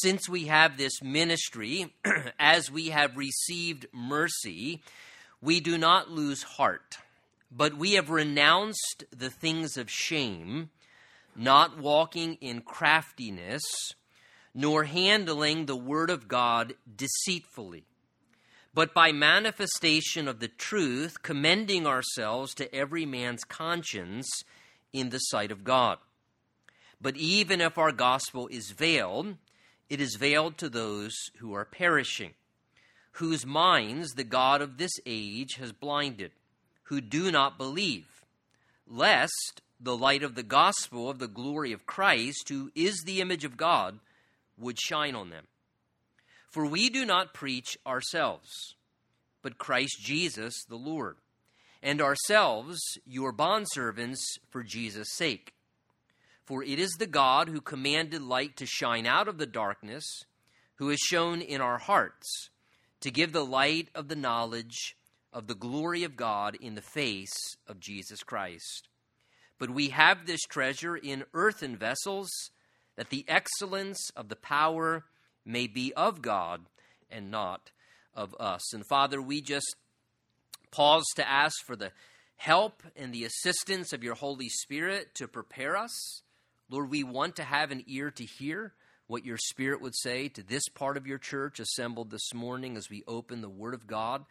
since we have this ministry, as we have received mercy, we do not lose heart, but we have renounced the things of shame, not walking in craftiness, nor handling the word of God deceitfully, but by manifestation of the truth, commending ourselves to every man's conscience in the sight of God. But even if our gospel is veiled, it is veiled to those who are perishing, whose minds the God of this age has blinded, who do not believe, lest the light of the gospel of the glory of Christ, who is the image of God, would shine on them. For we do not preach ourselves, but Christ Jesus the Lord, and ourselves your bondservants for Jesus' sake. For it is the God who commanded light to shine out of the darkness, who has shown in our hearts to give the light of the knowledge of the glory of God in the face of Jesus Christ. But we have this treasure in earthen vessels, that the excellence of the power may be of God and not of us. And Father, we just pause to ask for the help and the assistance of your Holy Spirit to prepare us Lord, we want to have an ear to hear what your Spirit would say to this part of your church assembled this morning as we open the Word of God.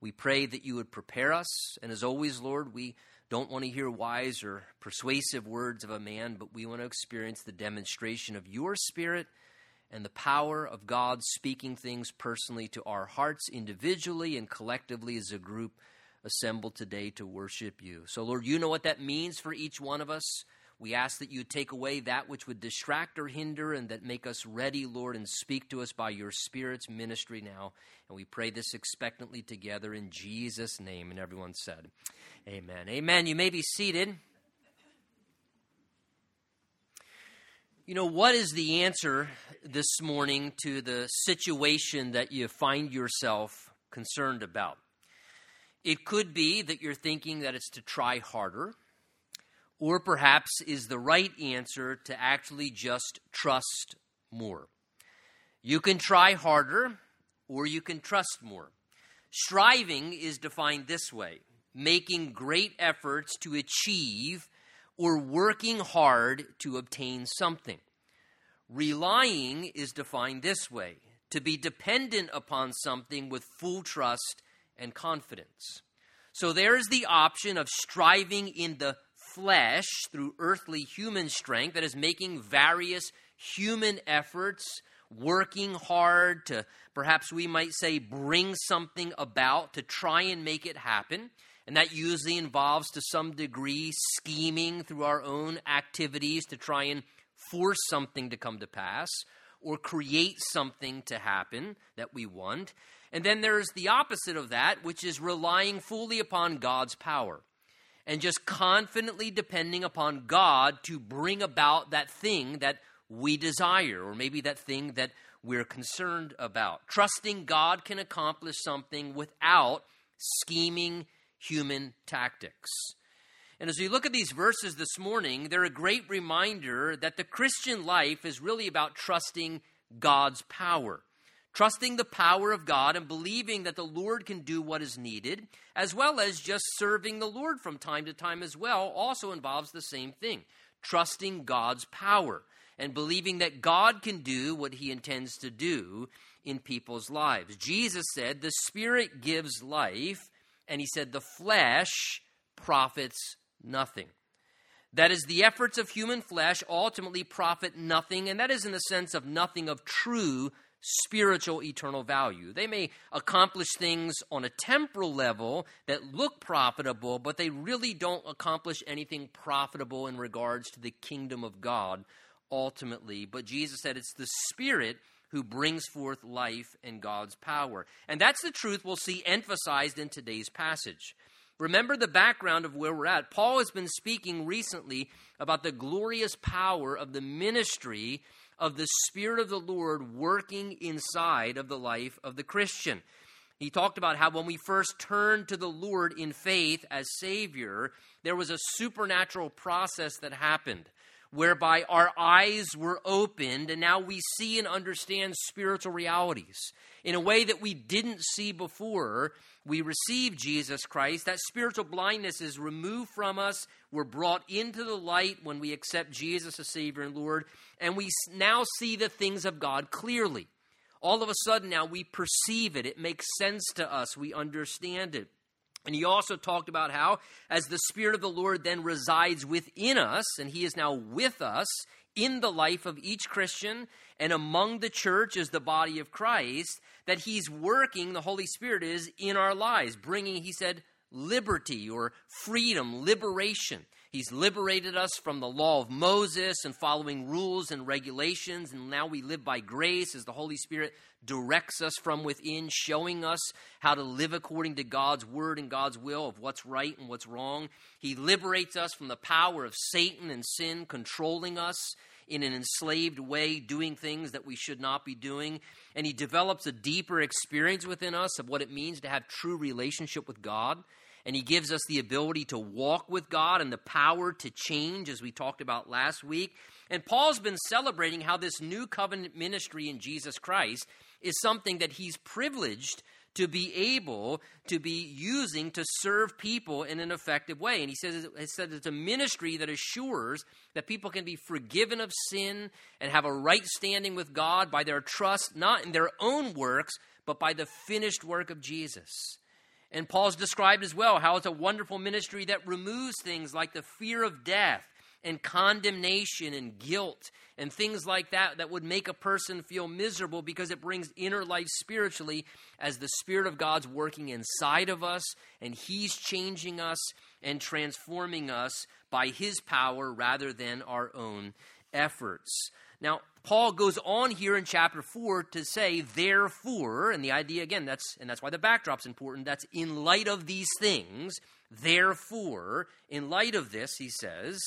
We pray that you would prepare us. And as always, Lord, we don't want to hear wise or persuasive words of a man, but we want to experience the demonstration of your Spirit and the power of God speaking things personally to our hearts individually and collectively as a group assembled today to worship you. So, Lord, you know what that means for each one of us. We ask that you take away that which would distract or hinder and that make us ready, Lord, and speak to us by your Spirit's ministry now. And we pray this expectantly together in Jesus' name. And everyone said, Amen. Amen. You may be seated. You know, what is the answer this morning to the situation that you find yourself concerned about? It could be that you're thinking that it's to try harder or perhaps is the right answer to actually just trust more. You can try harder, or you can trust more. Striving is defined this way making great efforts to achieve or working hard to obtain something. Relying is defined this way to be dependent upon something with full trust and confidence. So there is the option of striving in the flesh through earthly human strength, that is, making various human efforts, working hard to perhaps we might say bring something about to try and make it happen. And that usually involves, to some degree, scheming through our own activities to try and force something to come to pass or create something to happen that we want. And then there's the opposite of that, which is relying fully upon God's power and just confidently depending upon God to bring about that thing that we desire, or maybe that thing that we're concerned about. Trusting God can accomplish something without scheming human tactics. And as we look at these verses this morning, they're a great reminder that the Christian life is really about trusting God's power trusting the power of God and believing that the Lord can do what is needed, as well as just serving the Lord from time to time as well, also involves the same thing trusting God's power and believing that God can do what he intends to do in people's lives. Jesus said, The Spirit gives life, and he said, The flesh profits nothing. That is, the efforts of human flesh ultimately profit nothing, and that is in the sense of nothing of true spiritual eternal value. They may accomplish things on a temporal level that look profitable, but they really don't accomplish anything profitable in regards to the kingdom of God ultimately. But Jesus said it's the Spirit who brings forth life and God's power. And that's the truth we'll see emphasized in today's passage. Remember the background of where we're at. Paul has been speaking recently about the glorious power of the ministry of the Spirit of the Lord working inside of the life of the Christian. He talked about how when we first turned to the Lord in faith as Savior, there was a supernatural process that happened whereby our eyes were opened and now we see and understand spiritual realities in a way that we didn't see before we receive Jesus Christ. That spiritual blindness is removed from us. We're brought into the light when we accept Jesus as Savior and Lord, and we now see the things of God clearly. All of a sudden, now we perceive it. It makes sense to us. We understand it. And he also talked about how, as the Spirit of the Lord then resides within us, and he is now with us in the life of each Christian and among the church as the body of Christ, that he's working, the Holy Spirit is, in our lives, bringing, he said, liberty or freedom, liberation. He's liberated us from the law of Moses and following rules and regulations, and now we live by grace as the Holy Spirit directs us from within, showing us how to live according to God's word and God's will of what's right and what's wrong. He liberates us from the power of Satan and sin controlling us in an enslaved way, doing things that we should not be doing. And He develops a deeper experience within us of what it means to have true relationship with God and he gives us the ability to walk with God and the power to change, as we talked about last week. And Paul's been celebrating how this new covenant ministry in Jesus Christ is something that he's privileged to be able to be using to serve people in an effective way. And he says, he said it's a ministry that assures that people can be forgiven of sin and have a right standing with God by their trust, not in their own works, but by the finished work of Jesus. And Paul's described as well how it's a wonderful ministry that removes things like the fear of death and condemnation and guilt and things like that that would make a person feel miserable because it brings inner life spiritually as the Spirit of God's working inside of us and He's changing us and transforming us by His power rather than our own efforts. Now, Paul goes on here in chapter 4 to say, therefore, and the idea again, that's and that's why the backdrop's important. That's in light of these things, therefore, in light of this, he says,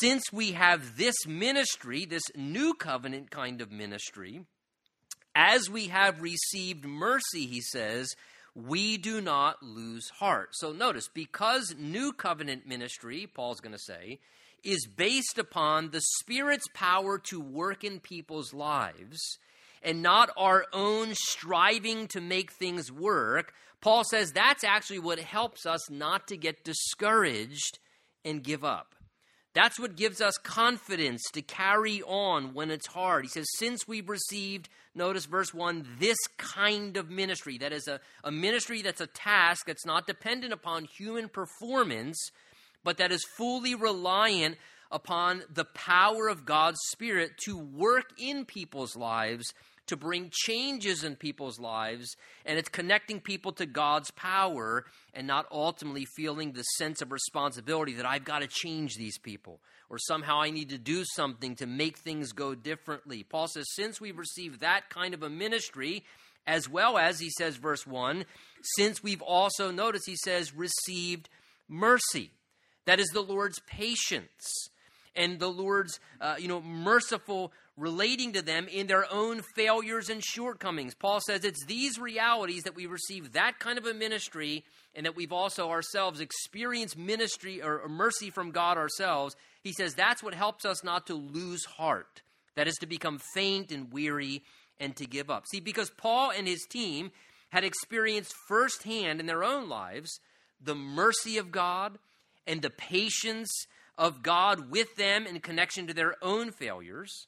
since we have this ministry, this new covenant kind of ministry, as we have received mercy, he says, we do not lose heart. So notice, because new covenant ministry, Paul's going to say, is based upon the Spirit's power to work in people's lives and not our own striving to make things work, Paul says that's actually what helps us not to get discouraged and give up. That's what gives us confidence to carry on when it's hard. He says, Since we've received, notice verse 1, this kind of ministry, that is a, a ministry that's a task that's not dependent upon human performance, but that is fully reliant upon the power of God's Spirit to work in people's lives, to bring changes in people's lives, and it's connecting people to God's power and not ultimately feeling the sense of responsibility that I've got to change these people or somehow I need to do something to make things go differently. Paul says, since we've received that kind of a ministry, as well as, he says, verse 1, since we've also, notice he says, received mercy. That is the Lord's patience and the Lord's, uh, you know, merciful relating to them in their own failures and shortcomings. Paul says it's these realities that we receive that kind of a ministry and that we've also ourselves experienced ministry or, mercy from God ourselves. He says that's what helps us not to lose heart. That is to become faint and weary and to give up. See, because Paul and his team had experienced firsthand in their own lives the mercy of God and the patience of God with them in connection to their own failures,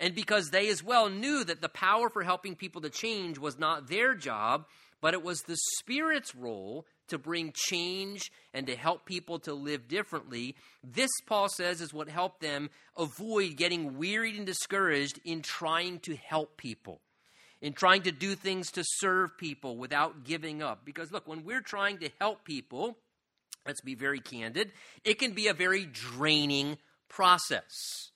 and because they as well knew that the power for helping people to change was not their job, but it was the Spirit's role to bring change and to help people to live differently. This, Paul says, is what helped them avoid getting wearied and discouraged in trying to help people, in trying to do things to serve people without giving up. Because, look, when we're trying to help people, let's be very candid, it can be a very draining process.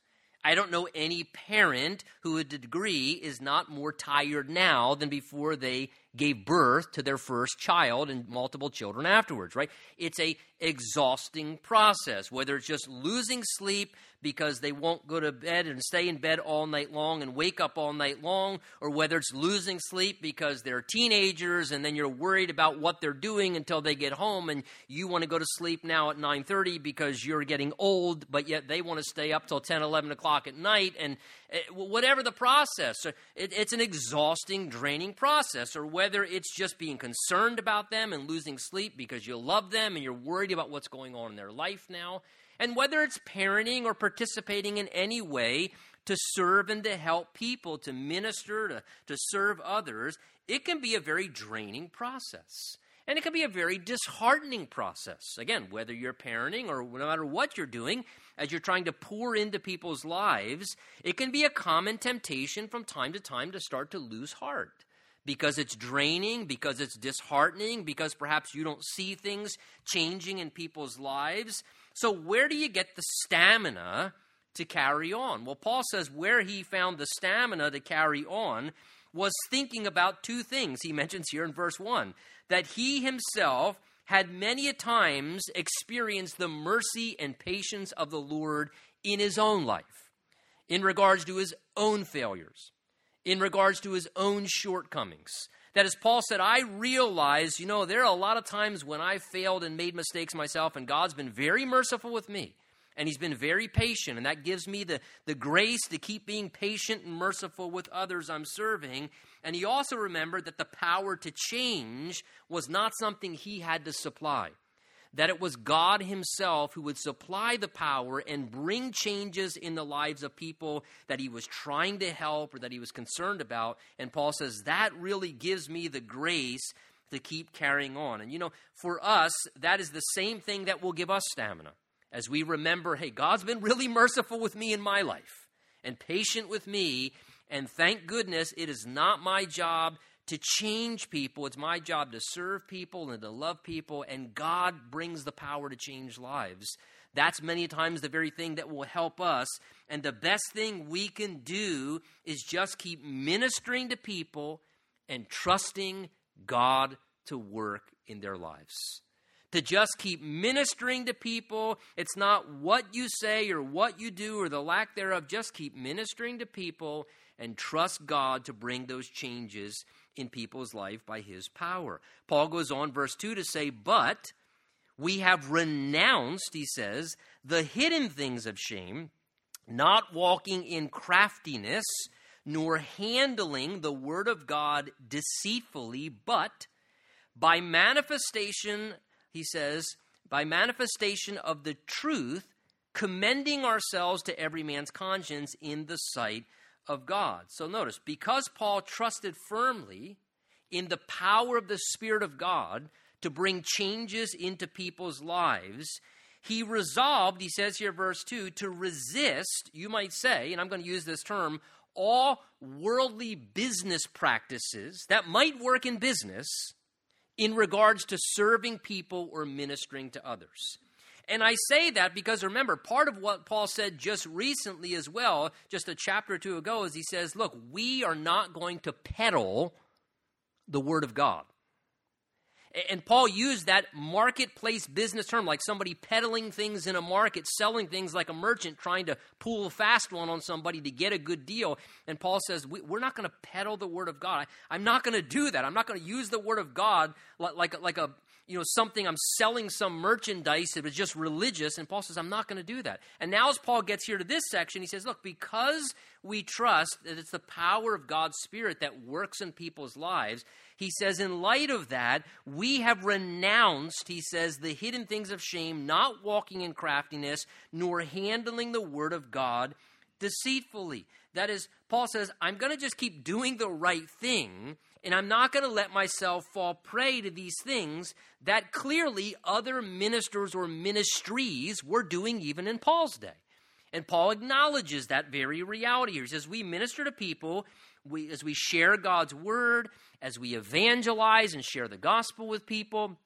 I don't know any parent who, a degree, is not more tired now than before they gave birth to their first child and multiple children afterwards, right? It's a exhausting process, whether it's just losing sleep because they won't go to bed and stay in bed all night long and wake up all night long, or whether it's losing sleep because they're teenagers and then you're worried about what they're doing until they get home and you want to go to sleep now at 9.30 because you're getting old, but yet they want to stay up till 10, 11 o'clock at night, and eh, whatever the process, it's an exhausting, draining process, or whether it's just being concerned about them and losing sleep because you love them and you're worried about what's going on in their life now. And whether it's parenting or participating in any way to serve and to help people, to minister, to, to serve others, it can be a very draining process. And it can be a very disheartening process. Again, whether you're parenting or no matter what you're doing, as you're trying to pour into people's lives, it can be a common temptation from time to time to start to lose heart because it's draining, because it's disheartening, because perhaps you don't see things changing in people's lives. So, where do you get the stamina to carry on? Well, Paul says where he found the stamina to carry on was thinking about two things he mentions here in verse 1 that he himself had many a times experienced the mercy and patience of the Lord in his own life, in regards to his own failures, in regards to his own shortcomings. That as Paul said, I realize, you know, there are a lot of times when I failed and made mistakes myself, and God's been very merciful with me. And he's been very patient, and that gives me the, the grace to keep being patient and merciful with others I'm serving. And he also remembered that the power to change was not something he had to supply that it was God Himself who would supply the power and bring changes in the lives of people that He was trying to help or that He was concerned about. And Paul says, that really gives me the grace to keep carrying on. And you know, for us, that is the same thing that will give us stamina. As we remember, hey, God's been really merciful with me in my life and patient with me. And thank goodness it is not my job to change people. It's my job to serve people and to love people, and God brings the power to change lives. That's many times the very thing that will help us. And the best thing we can do is just keep ministering to people and trusting God to work in their lives. To just keep ministering to people. It's not what you say or what you do or the lack thereof. Just keep ministering to people and trust God to bring those changes in people's life by his power. Paul goes on, verse 2, to say, But we have renounced, he says, the hidden things of shame, not walking in craftiness, nor handling the word of God deceitfully, but by manifestation, he says, by manifestation of the truth, commending ourselves to every man's conscience in the sight of God. So notice, because Paul trusted firmly in the power of the Spirit of God to bring changes into people's lives, he resolved, he says here, verse 2, to resist, you might say, and I'm going to use this term, all worldly business practices that might work in business in regards to serving people or ministering to others. And I say that because remember, part of what Paul said just recently as well, just a chapter or two ago, is he says, Look, we are not going to peddle the Word of God. And Paul used that marketplace business term, like somebody peddling things in a market, selling things like a merchant trying to pull a fast one on somebody to get a good deal. And Paul says, We're not going to peddle the Word of God. I'm not going to do that. I'm not going to use the Word of God like, like, like a you know, something, I'm selling some merchandise that was just religious. And Paul says, I'm not going to do that. And now, as Paul gets here to this section, he says, Look, because we trust that it's the power of God's Spirit that works in people's lives, he says, in light of that, we have renounced, he says, the hidden things of shame, not walking in craftiness, nor handling the word of God deceitfully. That is, Paul says, I'm going to just keep doing the right thing and I'm not going to let myself fall prey to these things that clearly other ministers or ministries were doing even in Paul's day. And Paul acknowledges that very reality here. He says, We minister to people we, as we share God's word, as we evangelize and share the gospel with people,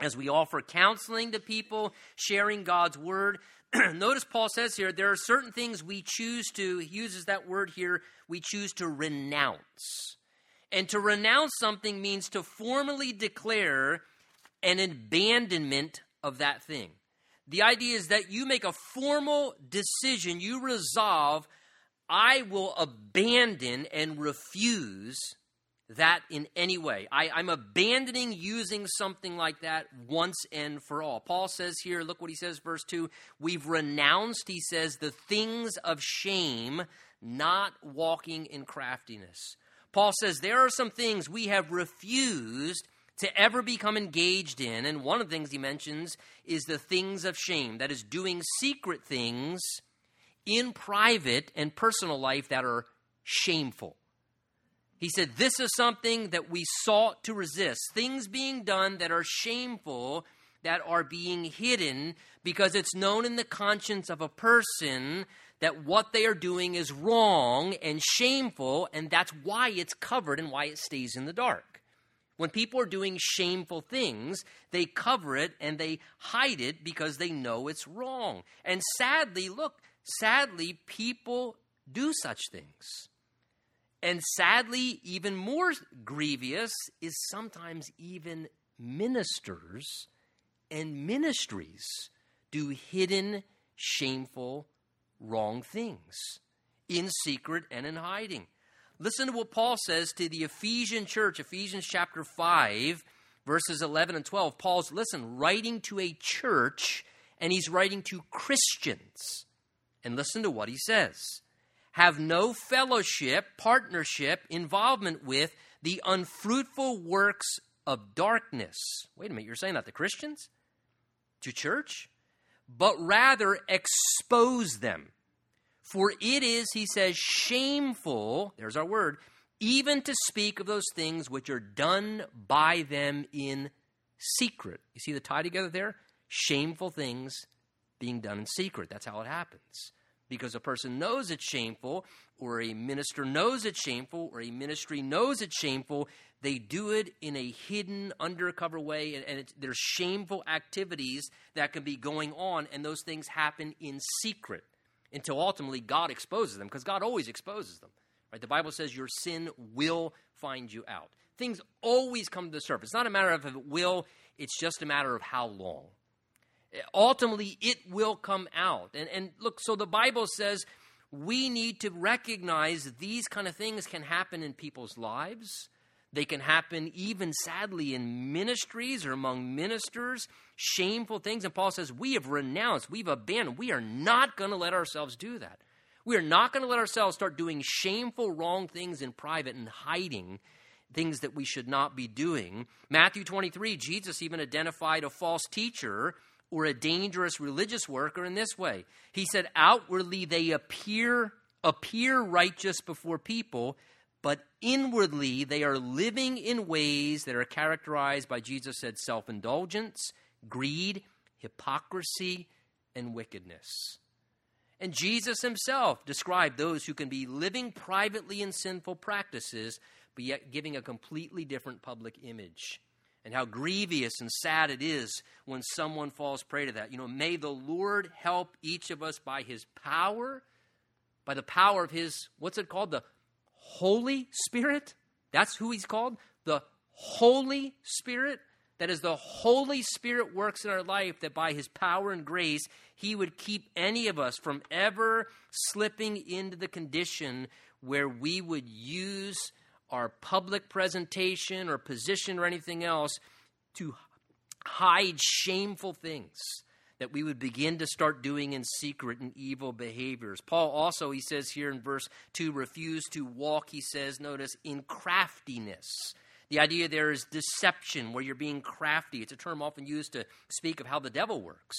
as we offer counseling to people, sharing God's word. Notice Paul says here there are certain things we choose to, he uses that word here, we choose to renounce. And to renounce something means to formally declare an abandonment of that thing. The idea is that you make a formal decision, you resolve, I will abandon and refuse that in any way. I, am abandoning using something like that once and for all. Paul says here, look what he says, verse 2 we've renounced, he says, the things of shame, not walking in craftiness. Paul says there are some things we have refused to ever become engaged in. And one of the things he mentions is the things of shame that is, doing secret things in private and personal life that are shameful. He said, This is something that we sought to resist. Things being done that are shameful, that are being hidden, because it's known in the conscience of a person that what they are doing is wrong and shameful, and that's why it's covered and why it stays in the dark. When people are doing shameful things, they cover it and they hide it because they know it's wrong. And sadly, look, sadly, people do such things. And sadly, even more grievous is sometimes even ministers and ministries do hidden, shameful wrong things in secret and in hiding. Listen to what Paul says to the Ephesian church, Ephesians chapter 5, verses 11 and 12. Paul's, listen, writing to a church, and he's writing to Christians. And listen to what he says Have no fellowship, partnership, involvement with the unfruitful works of darkness. Wait a minute, you're saying that to Christians? To church? But rather expose them. For it is, he says, shameful, there's our word, even to speak of those things which are done by them in secret. You see the tie together there? Shameful things being done in secret. That's how it happens. Because a person knows it's shameful, or a minister knows it's shameful, or a ministry knows it's shameful, they do it in a hidden, undercover way, and, and there's shameful activities that can be going on, and those things happen in secret until ultimately God exposes them, because God always exposes them. Right? The Bible says your sin will find you out. Things always come to the surface. It's not a matter of if it will, it's just a matter of how long. Ultimately, it will come out. And, and look, so the Bible says we need to recognize these kind of things can happen in people's lives. They can happen even sadly in ministries or among ministers, shameful things. And Paul says, We have renounced, we've abandoned, we are not going to let ourselves do that. We are not going to let ourselves start doing shameful, wrong things in private and hiding things that we should not be doing. Matthew 23, Jesus even identified a false teacher or a dangerous religious worker in this way. He said, Outwardly they appear appear righteous before people, but inwardly they are living in ways that are characterized by, Jesus said, self indulgence, greed, hypocrisy, and wickedness. And Jesus himself described those who can be living privately in sinful practices, but yet giving a completely different public image. And how grievous and sad it is when someone falls prey to that. You know, may the Lord help each of us by his power, by the power of his, what's it called? The Holy Spirit. That's who he's called. The Holy Spirit. That is, the Holy Spirit works in our life that by his power and grace, he would keep any of us from ever slipping into the condition where we would use our public presentation or position or anything else to hide shameful things that we would begin to start doing in secret and evil behaviors. Paul also, he says here in verse 2, refuse to walk, he says, notice, in craftiness. The idea there is deception, where you're being crafty. It's a term often used to speak of how the devil works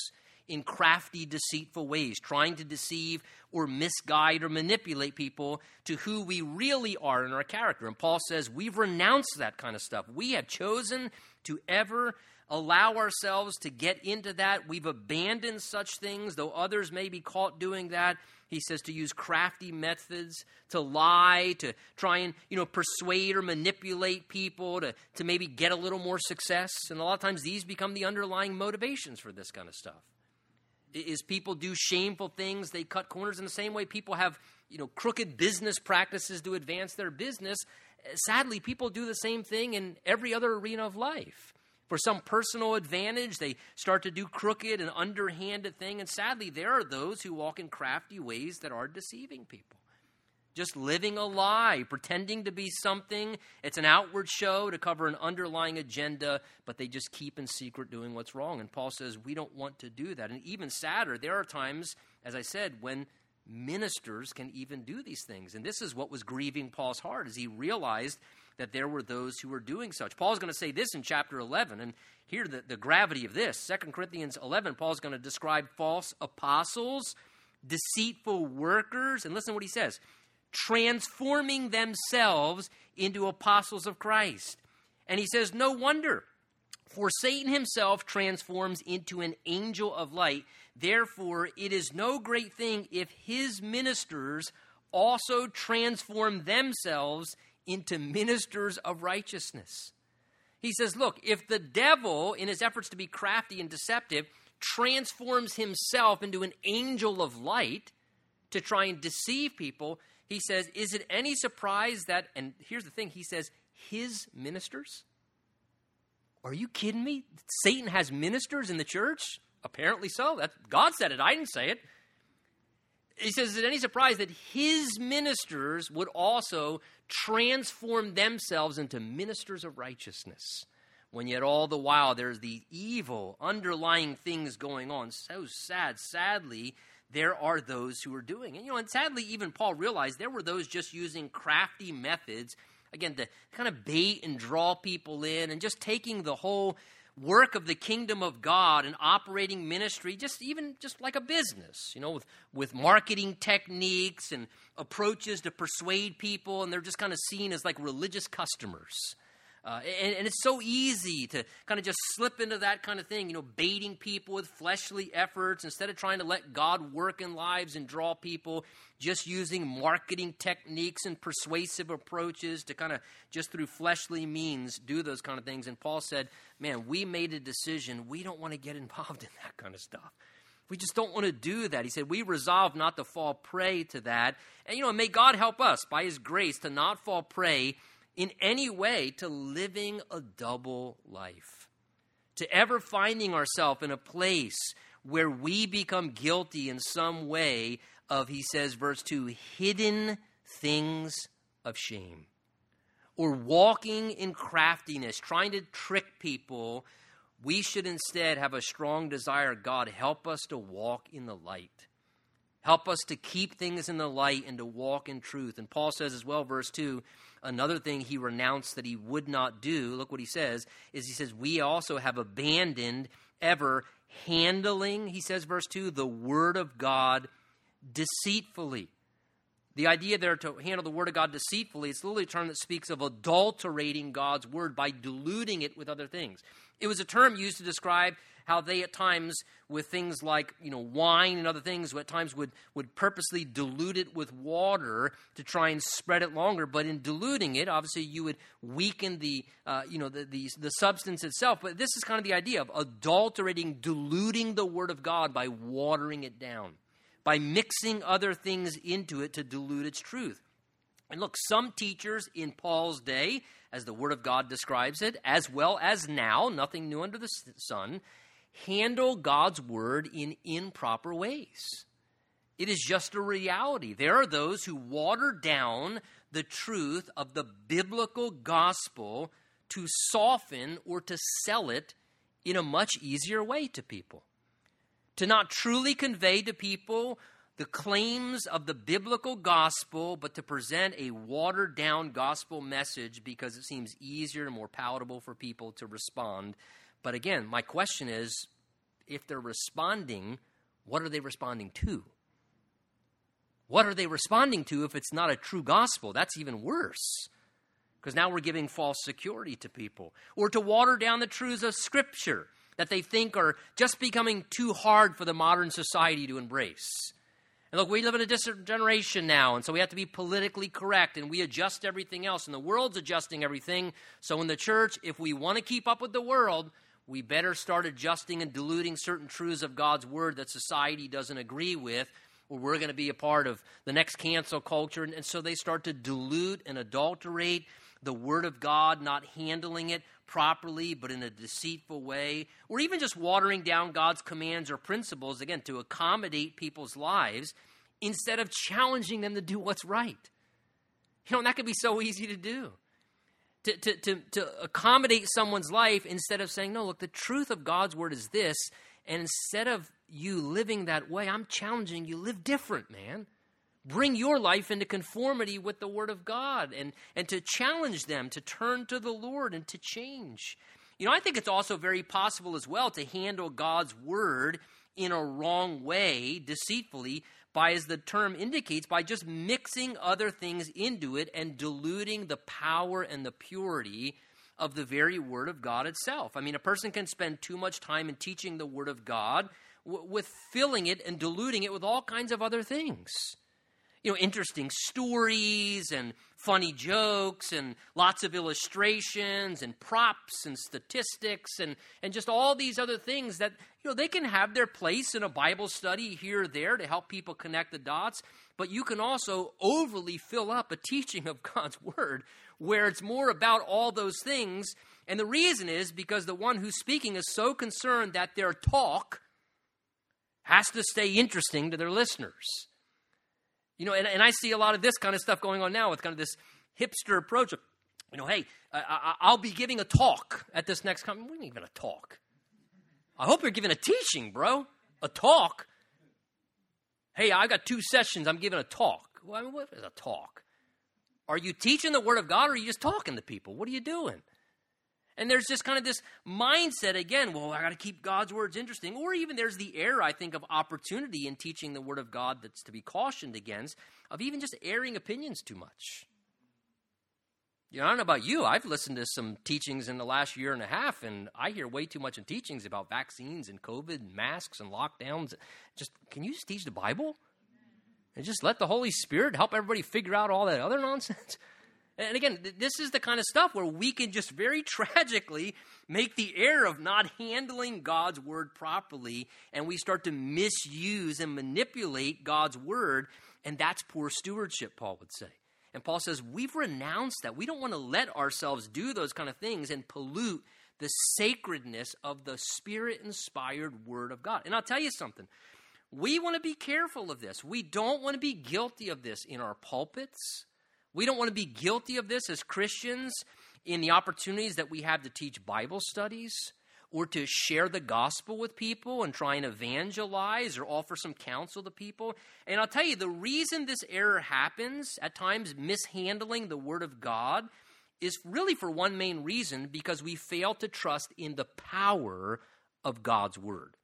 in crafty, deceitful ways, trying to deceive or misguide or manipulate people to who we really are in our character. And Paul says we've renounced that kind of stuff. We have chosen to ever allow ourselves to get into that. We've abandoned such things, though others may be caught doing that. He says to use crafty methods, to lie, to try and, you know, persuade or manipulate people, to, to maybe get a little more success. And a lot of times these become the underlying motivations for this kind of stuff. Is people do shameful things, they cut corners in the same way people have, you know, crooked business practices to advance their business eh, sadly, people do the same thing in every other arena of life. For some personal advantage, they start to do crooked and underhanded thing. And sadly, there are those who walk in crafty ways that are deceiving people. Just living a lie, pretending to be something. It's an outward show to cover an underlying agenda, but they just keep in secret doing what's wrong. And Paul says we don't want to do that. And even sadder, there are times, as I said, when ministers can even do these things. And this is what was grieving Paul's heart as he realized that there were those who were doing such. Paul's going to say this in chapter 11, and here the, the gravity of this. 2 Corinthians 11, Paul's going to describe false apostles, deceitful workers, and listen to what he says transforming themselves into apostles of Christ. And he says, No wonder, for Satan himself transforms into an angel of light. Therefore, it is no great thing if his ministers also transform themselves into ministers of righteousness. He says, Look, if the devil, in his efforts to be crafty and deceptive, transforms himself into an angel of light to try and deceive people, he says, Is it any surprise that, and here's the thing, he says, his ministers? Are you kidding me? Satan has ministers in the church? Apparently so. That, God said it, I didn't say it he says, Is it any surprise that his ministers would also transform themselves into ministers of righteousness? When yet all the while there's the evil underlying things going on. So sad. Sadly, there are those who are doing. And you know, and sadly, even Paul realized there were those just using crafty methods, again, to kind of bait and draw people in and just taking the whole work of the kingdom of God and operating ministry just even just like a business, you know, with, with marketing techniques and approaches to persuade people, and they're just kind of seen as like religious customers. Uh, and, and, it's so easy to kind of just slip into that kind of thing, you know, baiting people with fleshly efforts instead of trying to let God work in lives and draw people, just using marketing techniques and persuasive approaches to kind of just through fleshly means do those kind of things. And Paul said, man, we made a decision. We don't want to get involved in that kind of stuff. We just don't want to do that. He said, We resolve not to fall prey to that. And, you know, may God help us by His grace to not fall prey in any way to living a double life, to ever finding ourselves in a place where we become guilty in some way of, he says, verse 2, hidden things of shame, or walking in craftiness, trying to trick people. We should instead have a strong desire God, help us to walk in the light. Help us to keep things in the light and to walk in truth. And Paul says as well, verse 2, another thing he renounced that he would not do, look what he says, is he says, We also have abandoned ever handling, he says, verse 2, the word of God deceitfully. The idea there to handle the word of God deceitfully, it's literally a term that speaks of adulterating God's word by diluting it with other things. It was a term used to describe how they at times with things like you know wine and other things at times would would purposely dilute it with water to try and spread it longer. But in diluting it obviously you would weaken the uh, you know the, the, the substance itself. But this is kind of the idea of adulterating diluting the word of god by watering it down by mixing other things into it to dilute its truth. And look, some teachers in Paul's day, as the Word of God describes it, as well as now, nothing new under the sun, handle God's word in improper ways. It is just a reality. There are those who water down the truth of the biblical gospel to soften or to sell it in a much easier way to people. To not truly convey to people the claims of the biblical gospel, but to present a watered down gospel message because it seems easier and more palatable for people to respond but again, my question is if they're responding, what are they responding to? What are they responding to if it's not a true gospel? That's even worse. Because now we're giving false security to people. Or to water down the truths of Scripture that they think are just becoming too hard for the modern society to embrace. And look, we live in a different generation now, and so we have to be politically correct, and we adjust everything else, and the world's adjusting everything. So in the church, if we want to keep up with the world, we better start adjusting and diluting certain truths of God's word that society doesn't agree with, or we're going to be a part of the next cancel culture. And, so they start to dilute and adulterate the Word of God, not handling it properly, but in a deceitful way, or even just watering down God's commands or principles, again, to accommodate people's lives instead of challenging them to do what's right. You know, and that could be so easy to do. To, to, to, to accommodate someone's life instead of saying, no, look, the truth of God's word is this. And instead of you living that way, I'm challenging you, live different, man bring your life into conformity with the Word of God and, and to challenge them to turn to the Lord and to change. You know, I think it's also very possible as well to handle God's Word in a wrong way, deceitfully, by, as the term indicates, by just mixing other things into it and diluting the power and the purity of the very Word of God itself. I mean, a person can spend too much time in teaching the Word of God w- with filling it and diluting it with all kinds of other things you know, interesting stories and funny jokes and lots of illustrations and props and statistics and, and just all these other things that, you know, they can have their place in a Bible study here or there to help people connect the dots. But you can also overly fill up a teaching of God's Word where it's more about all those things. And the reason is because the one who's speaking is so concerned that their talk has to stay interesting to their listeners. You know, and, and I see a lot of this kind of stuff going on now with kind of this hipster approach of, you know, hey, I, will be giving a talk at this next conference. What do you mean, a talk? I hope you're giving a teaching, bro. A talk. Hey, I got two sessions. I'm giving a talk. Well, I mean, what is a talk? Are you teaching the Word of God or are you just talking to people? What are you doing? And there's just kind of this mindset again, well, I got to keep God's words interesting. Or even there's the error, I think, of opportunity in teaching the Word of God that's to be cautioned against, of even just airing opinions too much. You know, I don't know about you. I've listened to some teachings in the last year and a half, and I hear way too much in teachings about vaccines and COVID and masks and lockdowns. Just, can you just teach the Bible? And just let the Holy Spirit help everybody figure out all that other nonsense? And again, this is the kind of stuff where we can just very tragically make the error of not handling God's word properly, and we start to misuse and manipulate God's word, and that's poor stewardship, Paul would say. And Paul says, We've renounced that. We don't want to let ourselves do those kind of things and pollute the sacredness of the spirit inspired word of God. And I'll tell you something. We want to be careful of this. We don't want to be guilty of this in our pulpits we don't want to be guilty of this as Christians in the opportunities that we have to teach Bible studies or to share the gospel with people and try and evangelize or offer some counsel to people. And I'll tell you, the reason this error happens, at times mishandling the Word of God, is really for one main reason because we fail to trust in the power of God's Word.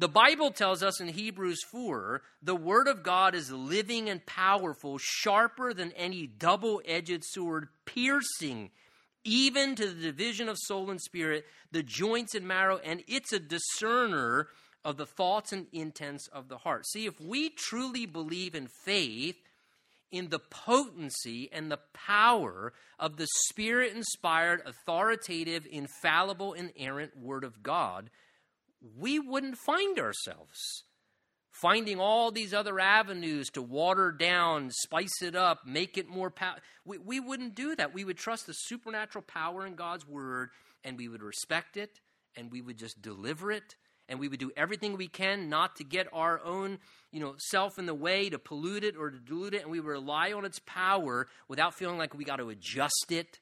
The Bible tells us in Hebrews 4 the Word of God is living and powerful, sharper than any double edged sword, piercing even to the division of soul and spirit, the joints and marrow, and it's a discerner of the thoughts and intents of the heart. See, if we truly believe in faith, in the potency and the power of the spirit inspired, authoritative, infallible, inerrant Word of God, we wouldn't find ourselves finding all these other avenues to water down, spice it up, make it more power. We, we wouldn't do that. We would trust the supernatural power in God's word and we would respect it and we would just deliver it and we would do everything we can not to get our own you know self in the way to pollute it or to dilute it and we would rely on its power without feeling like we got to adjust it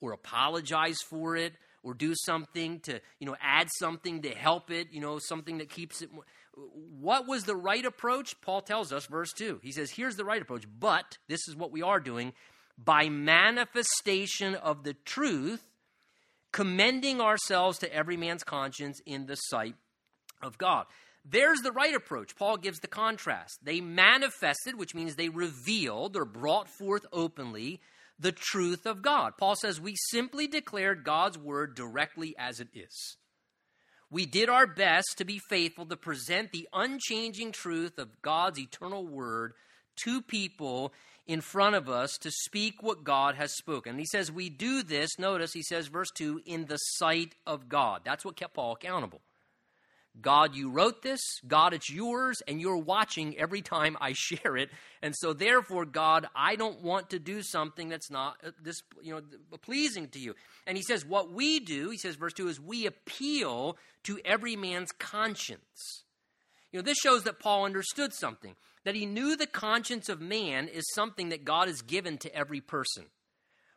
or apologize for it or do something to, you know, add something to help it, you know, something that keeps it. What was the right approach? Paul tells us, verse 2. He says, Here's the right approach, but this is what we are doing by manifestation of the truth, commending ourselves to every man's conscience in the sight of God. There's the right approach. Paul gives the contrast. They manifested, which means they revealed or brought forth openly the truth of God. Paul says we simply declared God's word directly as it is. We did our best to be faithful to present the unchanging truth of God's eternal word to people in front of us to speak what God has spoken. He says we do this, notice he says, verse 2, in the sight of God. That's what kept Paul accountable. God, you wrote this. God, it's yours, and you're watching every time I share it. And so, therefore, God, I don't want to do something that's not uh, this, you know, pleasing to you. And he says, what we do, he says, verse two, is we appeal to every man's conscience. You know, this shows that Paul understood something that he knew the conscience of man is something that God has given to every person.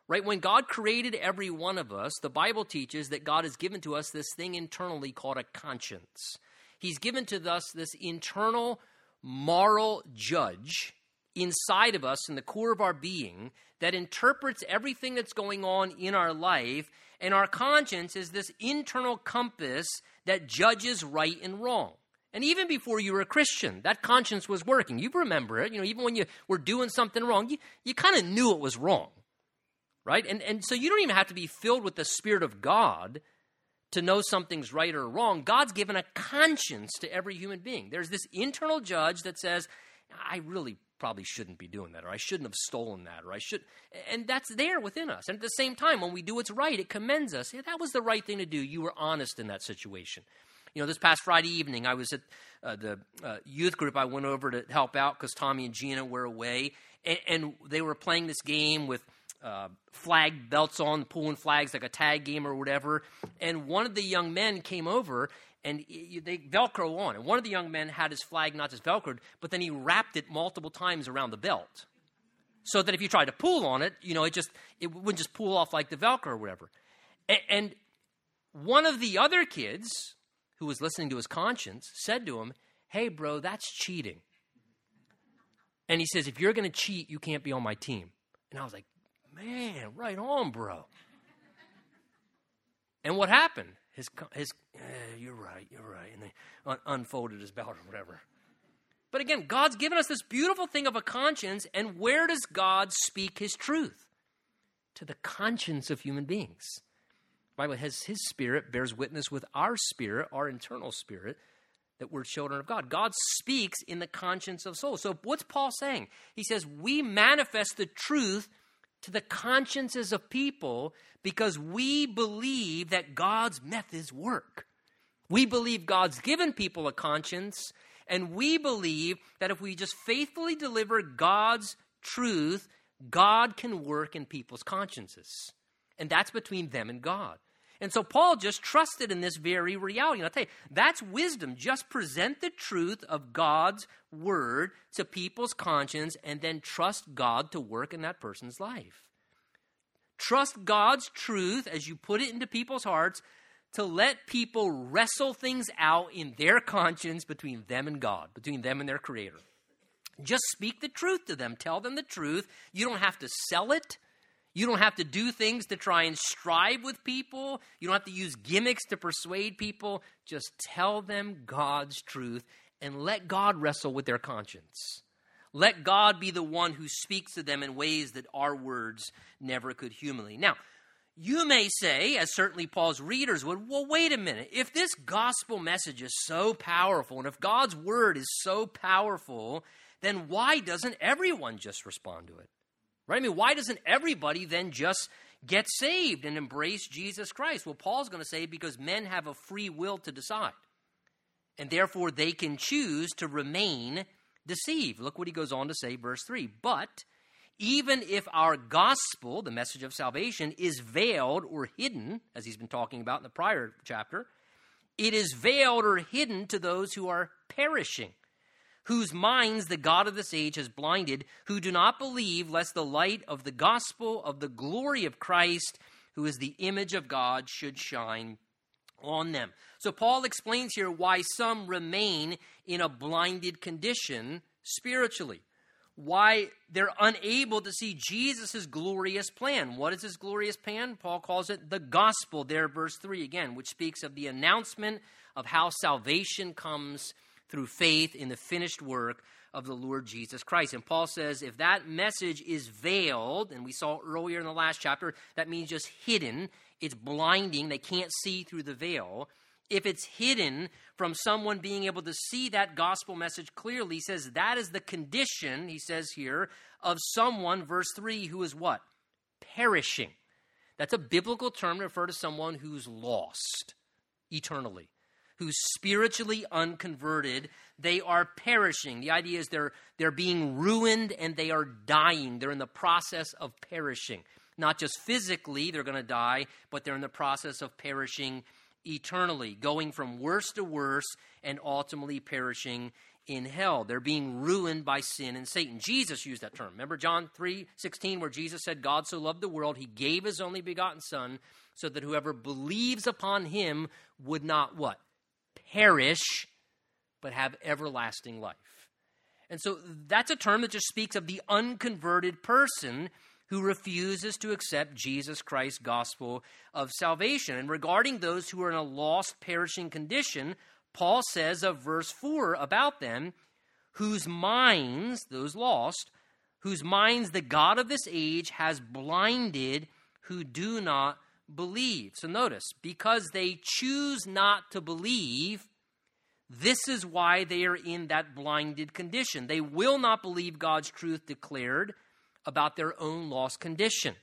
Right? When God created every one of us, the Bible teaches that God has given to us this thing internally called a conscience. He's given to us this internal moral judge inside of us in the core of our being that interprets everything that's going on in our life. And our conscience is this internal compass that judges right and wrong. And even before you were a Christian, that conscience was working. You remember it. You know, even when you were doing something wrong, you, you kind of knew it was wrong right? And, and so you don't even have to be filled with the Spirit of God to know something's right or wrong. God's given a conscience to every human being. There's this internal judge that says, I really probably shouldn't be doing that, or I shouldn't have stolen that, or I should. And that's there within us. And at the same time, when we do what's right, it commends us. Yeah, that was the right thing to do. You were honest in that situation. You know, this past Friday evening, I was at uh, the uh, youth group. I went over to help out because Tommy and Gina were away, and, and they were playing this game with uh, flag belts on, pulling flags like a tag game or whatever. And one of the young men came over and they Velcro on. And one of the young men had his flag not just Velcroed, but then he wrapped it multiple times around the belt. So that if you tried to pull on it, you know, it just it wouldn't just pull off like the Velcro or whatever. And, and one of the other kids who was listening to his conscience said to him, Hey, bro, that's cheating. And he says, If you're going to cheat, you can't be on my team. And I was like, Man, right on, bro. And what happened? His, his, you're right, you're right. And they un- unfolded his belt or whatever. But again, God's given us this beautiful thing of a conscience, and where does God speak his truth? To the conscience of human beings. The Bible has his spirit bears witness with our spirit, our internal spirit, that we're children of God. God speaks in the conscience of souls. So what's Paul saying? He says, We manifest the truth to the consciences of people because we believe that God's methods work. We believe God's given people a conscience, and we believe that if we just faithfully deliver God's truth, God can work in people's consciences. And that's between them and God. And so Paul just trusted in this very reality. And I'll tell you, that's wisdom. Just present the truth of God's word to people's conscience and then trust God to work in that person's life. Trust God's truth as you put it into people's hearts to let people wrestle things out in their conscience between them and God, between them and their Creator. Just speak the truth to them. Tell them the truth. You don't have to sell it. You don't have to do things to try and strive with people. You don't have to use gimmicks to persuade people. Just tell them God's truth and let God wrestle with their conscience. Let God be the one who speaks to them in ways that our words never could humanly. Now, you may say, as certainly Paul's readers would, well, wait a minute. If this gospel message is so powerful, and if God's word is so powerful, then why doesn't everyone just respond to it? Right? I mean, why doesn't everybody then just get saved and embrace Jesus Christ? Well, Paul's going to say because men have a free will to decide. And therefore, they can choose to remain deceived. Look what he goes on to say, verse 3. But even if our gospel, the message of salvation, is veiled or hidden, as he's been talking about in the prior chapter, it is veiled or hidden to those who are perishing whose minds the God of this age has blinded, who do not believe, lest the light of the gospel of the glory of Christ, who is the image of God, should shine on them. So Paul explains here why some remain in a blinded condition spiritually. Why they're unable to see Jesus' glorious plan. What is his glorious plan? Paul calls it the gospel, there, verse 3 again, which speaks of the announcement of how salvation comes through faith in the finished work of the Lord Jesus Christ. And Paul says if that message is veiled, and we saw earlier in the last chapter, that means just hidden, it's blinding, they can't see through the veil. If it's hidden from someone being able to see that gospel message clearly, he says that is the condition, he says here, of someone, verse 3, who is what? Perishing. That's a biblical term to refer to someone who's lost eternally who's spiritually unconverted, they are perishing. The idea is they're, they're being ruined and they are dying. They're in the process of perishing. Not just physically, they're going to die, but they're in the process of perishing eternally, going from worse to worse and ultimately perishing in hell. They're being ruined by sin and Satan. Jesus used that term. Remember John 3 16, where Jesus said, God so loved the world, he gave his only begotten Son, so that whoever believes upon him would not what? Perish, but have everlasting life. And so that's a term that just speaks of the unconverted person who refuses to accept Jesus Christ's gospel of salvation. And regarding those who are in a lost, perishing condition, Paul says of verse 4 about them, whose minds, those lost, whose minds the God of this age has blinded, who do not believe. So notice, because they choose not to believe, this is why they are in that blinded condition. They will not believe God's truth declared about their own lost condition.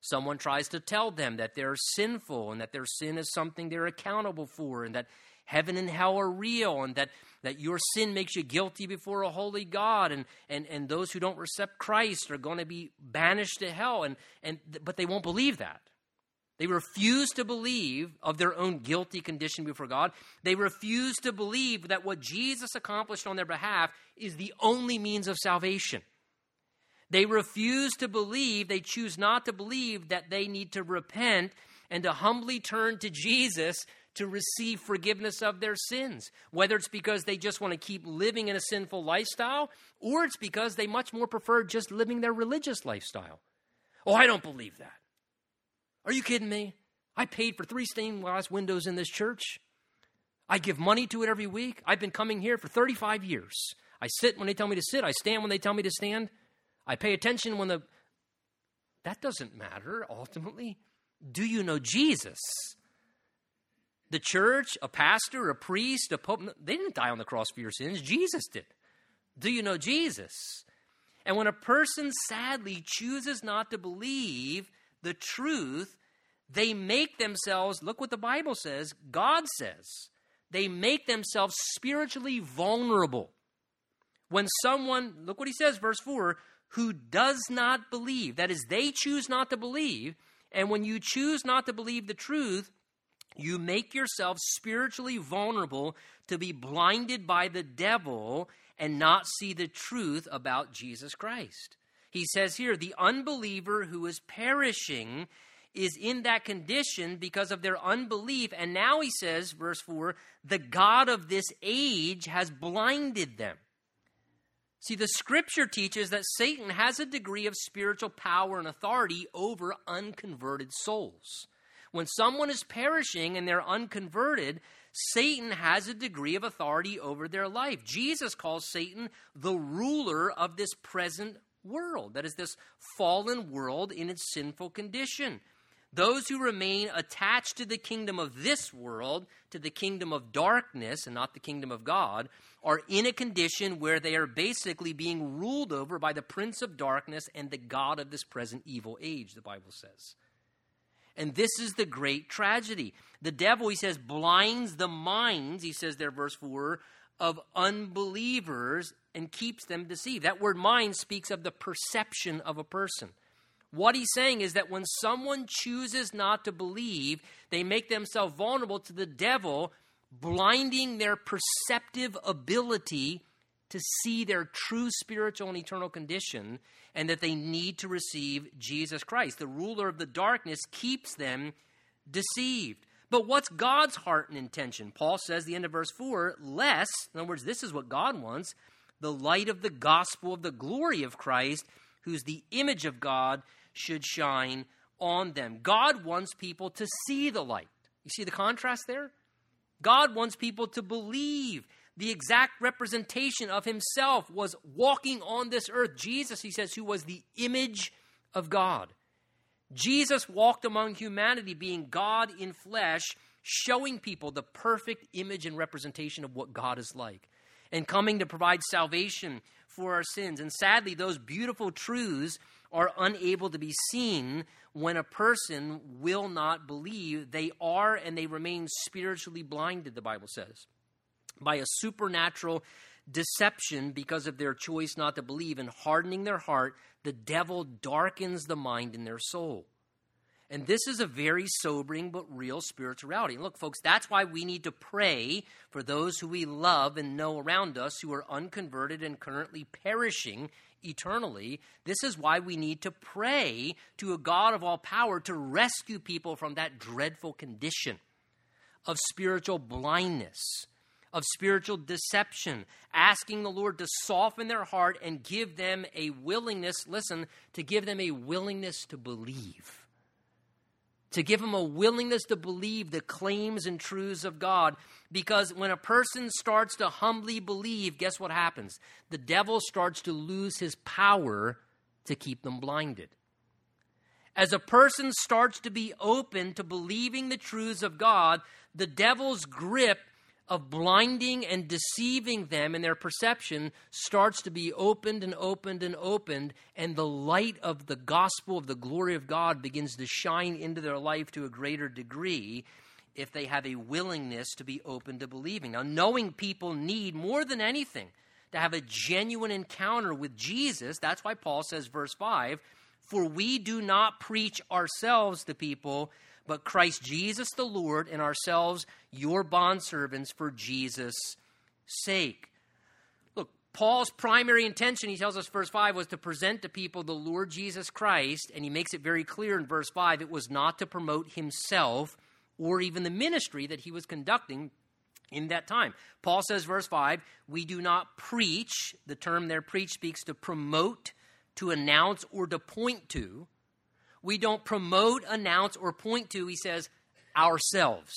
Someone tries to tell them that they're sinful and that their sin is something they're accountable for and that heaven and hell are real and that, that your sin makes you guilty before a holy God and, and, and those who don't accept Christ are going to be banished to hell and, and but they won't believe that. They refuse to believe of their own guilty condition before God. They refuse to believe that what Jesus accomplished on their behalf is the only means of salvation. They refuse to believe, they choose not to believe that they need to repent and to humbly turn to Jesus to receive forgiveness of their sins. Whether it's because they just want to keep living in a sinful lifestyle, or it's because they much more prefer just living their religious lifestyle. Oh, I don't believe that. Are you kidding me? I paid for three stained glass windows in this church. I give money to it every week. I've been coming here for 35 years. I sit when they tell me to sit, I stand when they tell me to stand. I pay attention when the. That doesn't matter ultimately. Do you know Jesus? The church, a pastor, a priest, a pope, they didn't die on the cross for your sins. Jesus did. Do you know Jesus? And when a person sadly chooses not to believe the truth, they make themselves, look what the Bible says, God says, they make themselves spiritually vulnerable. When someone, look what he says, verse 4 who does not believe. That is, they choose not to believe. And when you choose not to believe the truth, you make yourself spiritually vulnerable to be blinded by the devil and not see the truth about Jesus Christ. He says here, the unbeliever who is perishing is in that condition because of their unbelief. And now he says, verse 4, the God of this age has blinded them. See, the scripture teaches that Satan has a degree of spiritual power and authority over unconverted souls. When someone is perishing and they're unconverted, Satan has a degree of authority over their life. Jesus calls Satan the ruler of this present world, that is, this fallen world in its sinful condition. Those who remain attached to the kingdom of this world, to the kingdom of darkness and not the kingdom of God, are in a condition where they are basically being ruled over by the prince of darkness and the God of this present evil age, the Bible says. And this is the great tragedy. The devil, he says, blinds the minds, he says there, verse 4, of unbelievers and keeps them deceived. That word mind speaks of the perception of a person. What he's saying is that when someone chooses not to believe, they make themselves vulnerable to the devil blinding their perceptive ability to see their true spiritual and eternal condition and that they need to receive Jesus Christ. The ruler of the darkness keeps them deceived. But what's God's heart and intention? Paul says, the end of verse 4, lest, in other words, this is what God wants, the light of the gospel of the glory of Christ, who's the image of God, should shine on them. God wants people to see the light. You see the contrast there? God wants people to believe the exact representation of himself was walking on this earth. Jesus, he says, who was the image of God. Jesus walked among humanity, being God in flesh, showing people the perfect image and representation of what God is like, and coming to provide salvation for our sins. And sadly, those beautiful truths are unable to be seen when a person will not believe. They are and they remain spiritually blinded, the Bible says, by a supernatural deception because of their choice not to believe and hardening their heart. The devil darkens the mind in their soul. And this is a very sobering but real spirituality. And look, folks, that's why we need to pray for those who we love and know around us who are unconverted and currently perishing eternally. This is why we need to pray to a God of all power to rescue people from that dreadful condition of spiritual blindness, of spiritual deception, asking the Lord to soften their heart and give them a willingness, listen, to give them a willingness to believe to give them a willingness to believe the claims and truths of God. Because when a person starts to humbly believe, guess what happens? The devil starts to lose his power to keep them blinded. As a person starts to be open to believing the truths of God, the devil's grip of blinding and deceiving them in their perception starts to be opened and opened and opened, and the light of the gospel of the glory of God begins to shine into their life to a greater degree if they have a willingness to be open to believing. Now, knowing people need more than anything to have a genuine encounter with Jesus, that's why Paul says, verse 5 For we do not preach ourselves to people but Christ Jesus the Lord, and ourselves your bondservants for Jesus' sake. Look, Paul's primary intention, he tells us, verse 5, was to present to people the Lord Jesus Christ, and he makes it very clear in verse 5 it was not to promote himself or even the ministry that he was conducting in that time. Paul says, verse 5, we do not preach. The term there, preach, speaks to promote, to announce, or to point to. We don't promote, announce, or point to, he says, ourselves.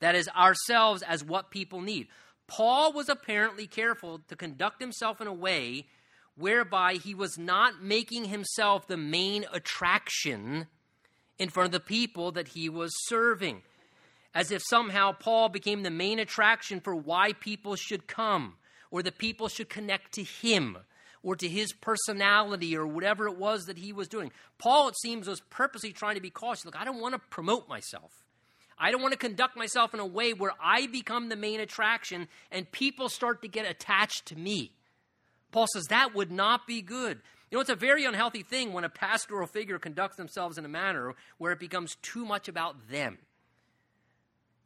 That is, ourselves as what people need. Paul was apparently careful to conduct himself in a way whereby he was not making himself the main attraction in front of the people that he was serving. As if somehow Paul became the main attraction for why people should come or the people should connect to him or to his personality or whatever it was that he was doing. Paul, it seems, was purposely trying to be cautious. Look, I don't want to promote myself. I don't want to conduct myself in a way where I become the main attraction and people start to get attached to me. Paul says that would not be good. You know, it's a very unhealthy thing when a pastoral figure conducts themselves in a manner where it becomes too much about them.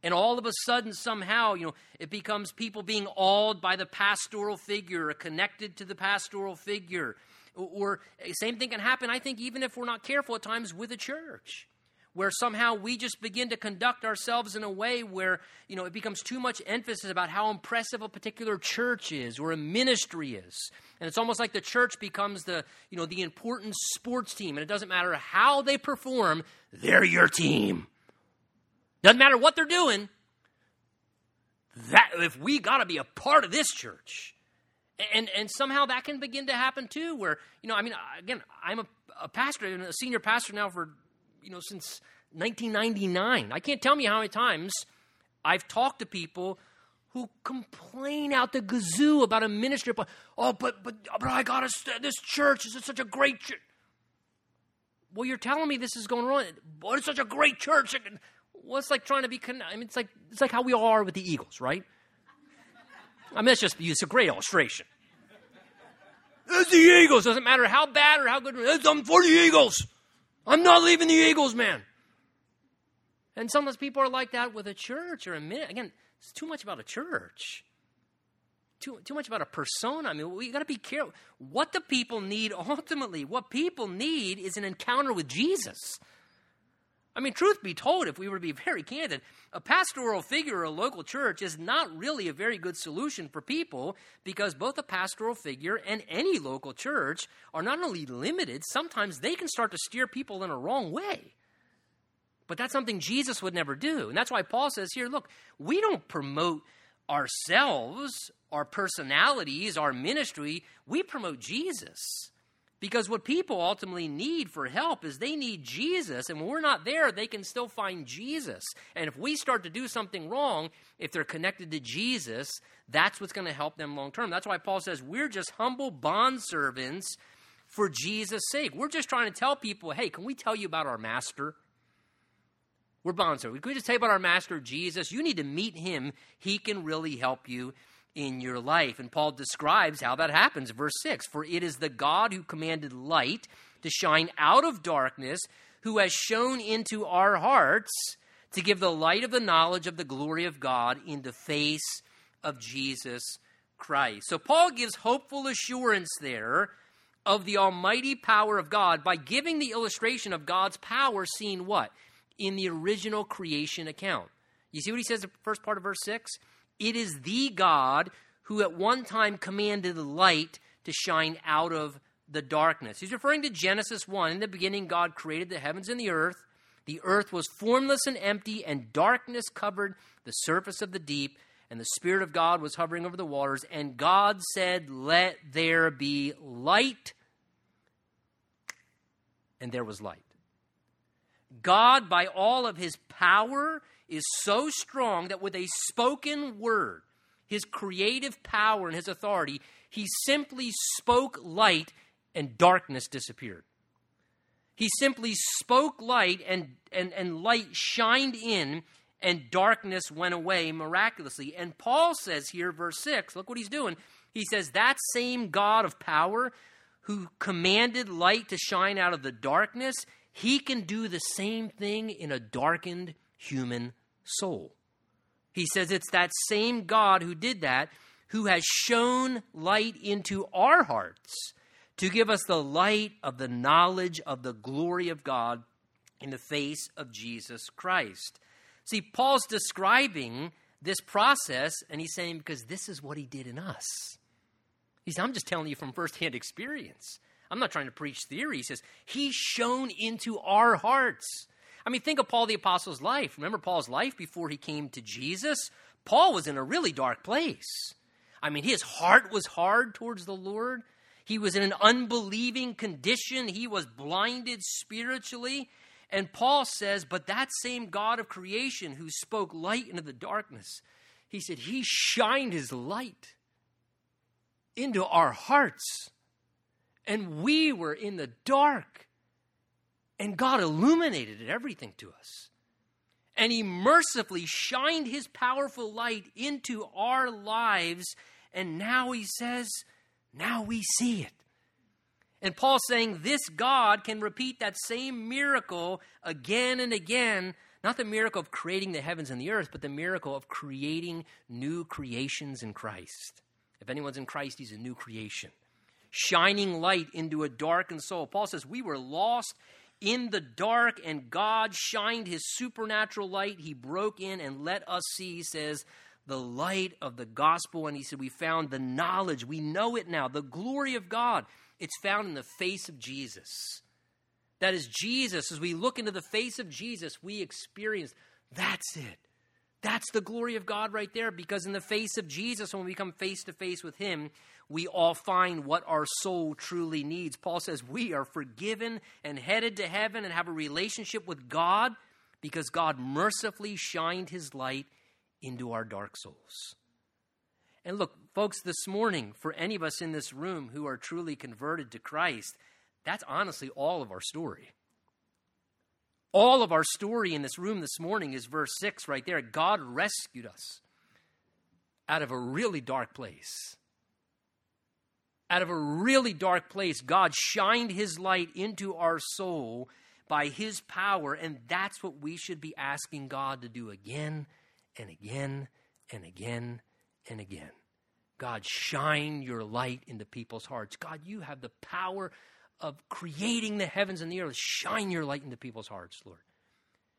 And all of a sudden, somehow, you know, it becomes people being awed by the pastoral figure or connected to the pastoral figure. Or, eh, same thing can happen, I think, even if we're not careful at times with a church, where somehow we just begin to conduct ourselves in a way where, you know, it becomes too much emphasis about how impressive a particular church is or a ministry is. And it's almost like the church becomes the, you know, the important sports team. And it doesn't matter how they perform, they're your team. Doesn't matter what they're doing. That if we got to be a part of this church, and and somehow that can begin to happen too. Where you know, I mean, again, I'm a, a pastor, a senior pastor now for you know since 1999. I can't tell me how many times I've talked to people who complain out the gazoo about a ministry. But oh, but but but I got to this church is such a great church. Well, you're telling me this is going wrong. But it's such a great church. Well, like trying to be. Con- I mean, it's like it's like how we all are with the Eagles, right? I mean, that's just it's a great illustration. It's the Eagles. Doesn't matter how bad or how good. I'm for the Eagles. I'm not leaving the Eagles, man. And sometimes people are like that with a church or a minute. Again, it's too much about a church. Too, too much about a persona. I mean, we got to be careful. What the people need ultimately, what people need is an encounter with Jesus. I mean, truth be told, if we were to be very candid, a pastoral figure or a local church is not really a very good solution for people because both a pastoral figure and any local church are not only limited, sometimes they can start to steer people in a wrong way. But that's something Jesus would never do. And that's why Paul says here look, we don't promote ourselves, our personalities, our ministry, we promote Jesus. Because what people ultimately need for help is they need Jesus. And when we're not there, they can still find Jesus. And if we start to do something wrong, if they're connected to Jesus, that's what's going to help them long term. That's why Paul says we're just humble bondservants for Jesus' sake. We're just trying to tell people, hey, can we tell you about our master? We're bondservants. Can we just tell you about our master Jesus. You need to meet him. He can really help you in your life. And Paul describes how that happens. Verse 6 For it is the God who commanded light to shine out of darkness, who has shone into our hearts to give the light of the knowledge of the glory of God in the face of Jesus Christ. So Paul gives hopeful assurance there of the almighty power of God by giving the illustration of God's power seen what? In the original creation account. You see what he says the first part of verse 6? It is the God who at one time commanded light to shine out of the darkness. He's referring to Genesis 1. In the beginning, God created the heavens and the earth. The earth was formless and empty, and darkness covered the surface of the deep, and the Spirit of God was hovering over the waters. And God said, Let there be light. And there was light. God, by all of his power is so strong that with a spoken word, his creative power and his authority, he simply spoke light and darkness disappeared. He simply spoke light and, and, and light shined in and darkness went away miraculously. And Paul says here, verse 6, look what he's doing. He says, That same God of power who commanded light to shine out of the darkness, he can do the same thing in a darkened human soul. He says it's that same God who did that, who has shone light into our hearts to give us the light of the knowledge of the glory of God in the face of Jesus Christ. See, Paul's describing this process, and he's saying, because this is what he did in us. He's, I'm just telling you from firsthand experience. I'm not trying to preach theory. He says, He shone into our hearts. I mean, think of Paul the Apostle's life. Remember Paul's life before he came to Jesus? Paul was in a really dark place. I mean, his heart was hard towards the Lord. He was in an unbelieving condition. He was blinded spiritually. And Paul says, But that same God of creation who spoke light into the darkness, he said, He shined his light into our hearts. And we were in the dark. And God illuminated everything to us. And He mercifully shined His powerful light into our lives. And now He says, now we see it. And Paul's saying this God can repeat that same miracle again and again. Not the miracle of creating the heavens and the earth, but the miracle of creating new creations in Christ. If anyone's in Christ, he's a new creation. Shining light into a darkened soul. Paul says, We were lost in the dark, and God shined his supernatural light. He broke in and let us see, he says, the light of the gospel. And he said, We found the knowledge. We know it now. The glory of God. It's found in the face of Jesus. That is Jesus. As we look into the face of Jesus, we experience that's it. That's the glory of God right there because in the face of Jesus, when we come face to face with Him, we all find what our soul truly needs. Paul says we are forgiven and headed to heaven and have a relationship with God because God mercifully shined His light into our dark souls. And look, folks, this morning, for any of us in this room who are truly converted to Christ, that's honestly all of our story. All of our story in this room this morning is verse 6 right there. God rescued us out of a really dark place. Out of a really dark place, God shined his light into our soul by his power, and that's what we should be asking God to do again and again and again and again. God, shine your light into people's hearts. God, you have the power of creating the heavens and the earth. Shine your light into people's hearts, Lord.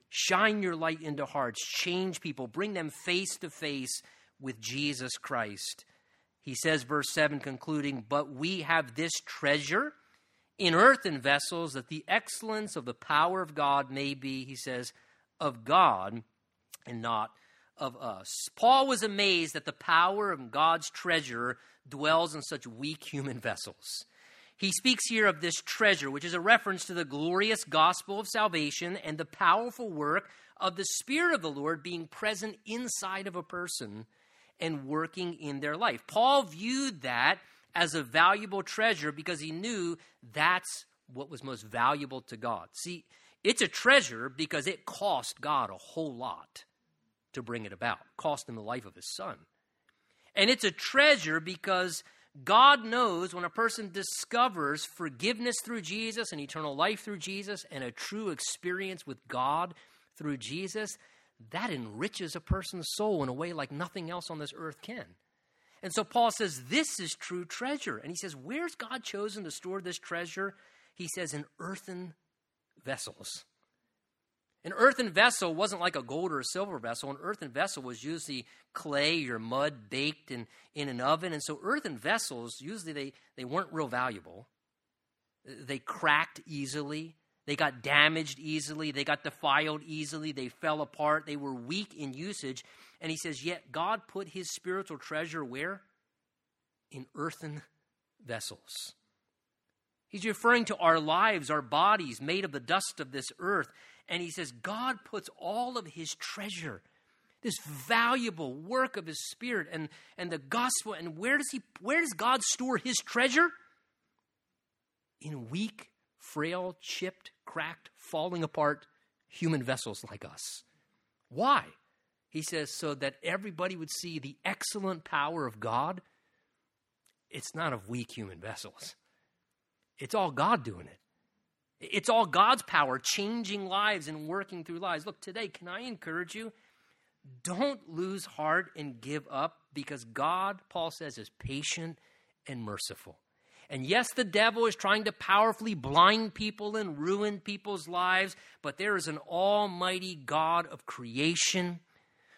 Shine your light into hearts. Change people. Bring them face to face with Jesus Christ. He says, verse 7, concluding, But we have this treasure in earthen vessels, that the excellence of the power of God may be, he says, of God and not of us. Paul was amazed that the power of God's treasure dwells in such weak human vessels. He speaks here of this treasure, which is a reference to the glorious gospel of salvation and the powerful work of the Spirit of the Lord being present inside of a person and working in their life. Paul viewed that as a valuable treasure because he knew that's what was most valuable to God. See, it's a treasure because it cost God a whole lot to bring it about, cost him the life of his son. And it's a treasure because God knows when a person discovers forgiveness through Jesus and eternal life through Jesus and a true experience with God through Jesus, that enriches a person's soul in a way like nothing else on this earth can. And so Paul says, This is true treasure. And he says, Where's God chosen to store this treasure? He says, In earthen vessels. An earthen vessel wasn't like a gold or a silver vessel. An earthen vessel was usually clay or mud baked in, in an oven. And so earthen vessels, usually they, they weren't real valuable. They cracked easily. They got damaged easily. They got defiled easily. They fell apart. They were weak in usage. And he says, Yet God put his spiritual treasure where? In earthen vessels. He's referring to our lives, our bodies made of the dust of this earth. And he says, God puts all of his treasure, this valuable work of his spirit and, and the gospel. And where does he where does God store his treasure? In weak, frail, chipped, cracked, falling apart human vessels like us. Why? He says, so that everybody would see the excellent power of God. It's not of weak human vessels, it's all God doing it. It's all God's power changing lives and working through lives. Look, today, can I encourage you? Don't lose heart and give up because God, Paul says, is patient and merciful. And yes, the devil is trying to powerfully blind people and ruin people's lives, but there is an almighty God of creation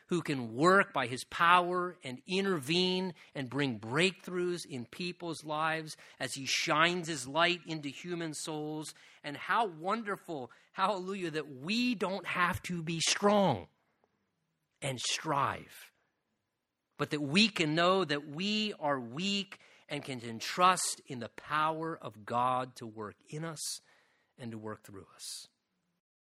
who can work by his power and intervene and bring breakthroughs in people's lives as he shines his light into human souls. And how wonderful, hallelujah, that we don't have to be strong and strive, but that we can know that we are weak and can entrust in the power of God to work in us and to work through us.